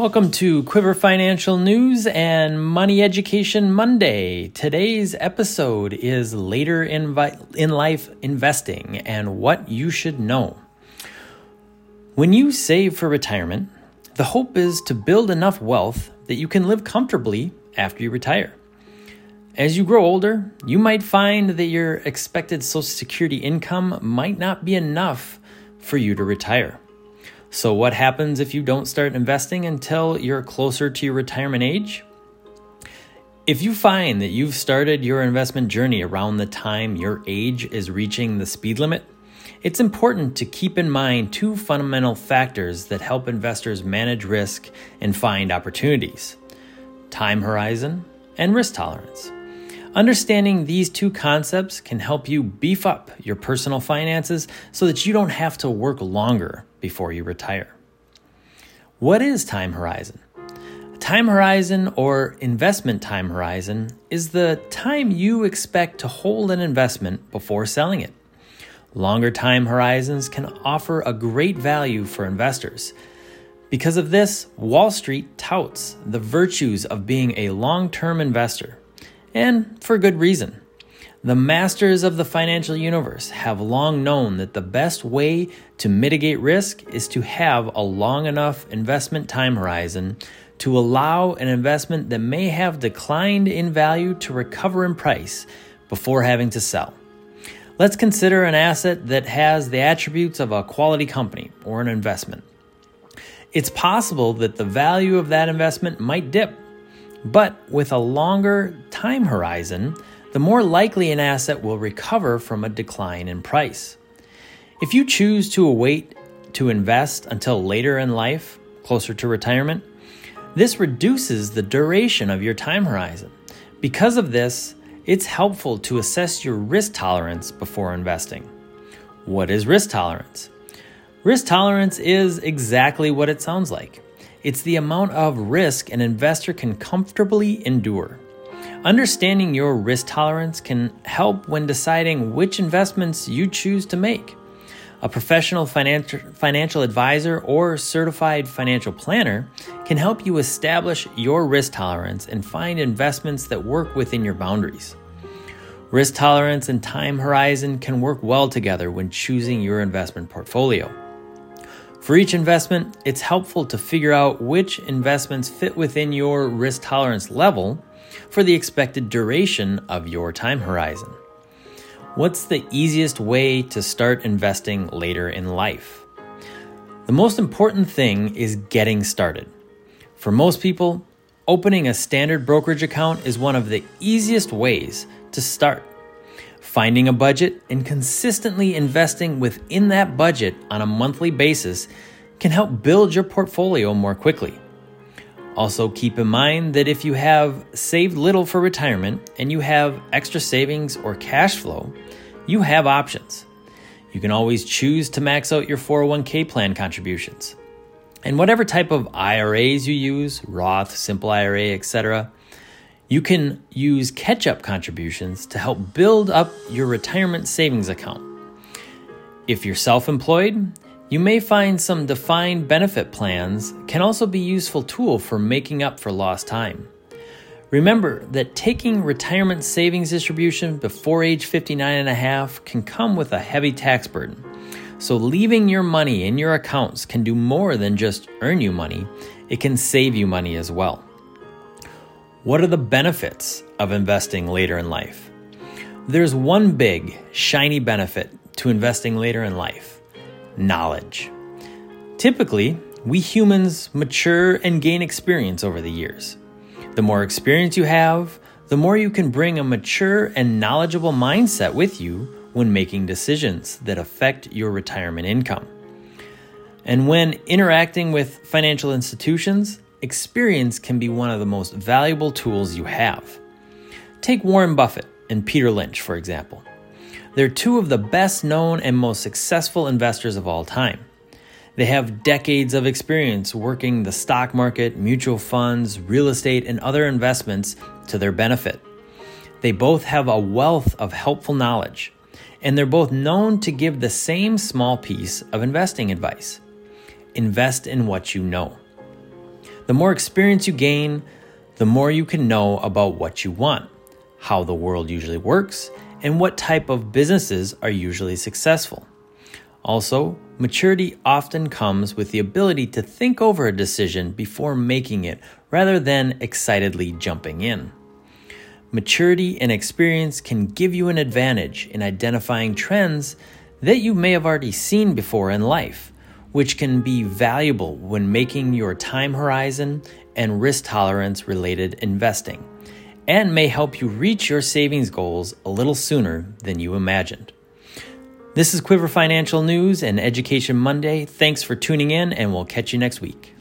Welcome to Quiver Financial News and Money Education Monday. Today's episode is later in, vi- in life investing and what you should know. When you save for retirement, the hope is to build enough wealth that you can live comfortably after you retire. As you grow older, you might find that your expected Social Security income might not be enough for you to retire. So, what happens if you don't start investing until you're closer to your retirement age? If you find that you've started your investment journey around the time your age is reaching the speed limit, it's important to keep in mind two fundamental factors that help investors manage risk and find opportunities time horizon and risk tolerance. Understanding these two concepts can help you beef up your personal finances so that you don't have to work longer before you retire. What is time horizon? Time horizon or investment time horizon is the time you expect to hold an investment before selling it. Longer time horizons can offer a great value for investors. Because of this, Wall Street touts the virtues of being a long term investor and for good reason. The masters of the financial universe have long known that the best way to mitigate risk is to have a long enough investment time horizon to allow an investment that may have declined in value to recover in price before having to sell. Let's consider an asset that has the attributes of a quality company or an investment. It's possible that the value of that investment might dip but with a longer time horizon, the more likely an asset will recover from a decline in price. If you choose to await to invest until later in life, closer to retirement, this reduces the duration of your time horizon. Because of this, it's helpful to assess your risk tolerance before investing. What is risk tolerance? Risk tolerance is exactly what it sounds like it's the amount of risk an investor can comfortably endure. Understanding your risk tolerance can help when deciding which investments you choose to make. A professional financial, advisor or certified financial planner can help you establish your risk tolerance and find investments that work within your boundaries. Risk tolerance and time horizon can work well together when choosing your investment portfolio. For each investment, it's helpful to figure out which investments fit within your risk tolerance level for the expected duration of your time horizon. What's the easiest way to start investing later in life? The most important thing is getting started. For most people, opening a standard brokerage account is one of the easiest ways to start. Finding a budget and consistently investing within that budget on a monthly basis can help build your portfolio more quickly. Also, keep in mind that if you have saved little for retirement and you have extra savings or cash flow, you have options. You can always choose to max out your 401k plan contributions. And whatever type of IRAs you use, Roth, Simple IRA, etc., you can use catch up contributions to help build up your retirement savings account. If you're self employed, you may find some defined benefit plans can also be a useful tool for making up for lost time. Remember that taking retirement savings distribution before age 59 and a half can come with a heavy tax burden. So leaving your money in your accounts can do more than just earn you money, it can save you money as well. What are the benefits of investing later in life? There's one big, shiny benefit to investing later in life knowledge. Typically, we humans mature and gain experience over the years. The more experience you have, the more you can bring a mature and knowledgeable mindset with you when making decisions that affect your retirement income. And when interacting with financial institutions, experience can be one of the most valuable tools you have. Take Warren Buffett and Peter Lynch, for example. They're two of the best known and most successful investors of all time. They have decades of experience working the stock market, mutual funds, real estate, and other investments to their benefit. They both have a wealth of helpful knowledge, and they're both known to give the same small piece of investing advice invest in what you know. The more experience you gain, the more you can know about what you want, how the world usually works, and what type of businesses are usually successful. Also, maturity often comes with the ability to think over a decision before making it rather than excitedly jumping in. Maturity and experience can give you an advantage in identifying trends that you may have already seen before in life, which can be valuable when making your time horizon and risk tolerance related investing, and may help you reach your savings goals a little sooner than you imagined. This is Quiver Financial News and Education Monday. Thanks for tuning in, and we'll catch you next week.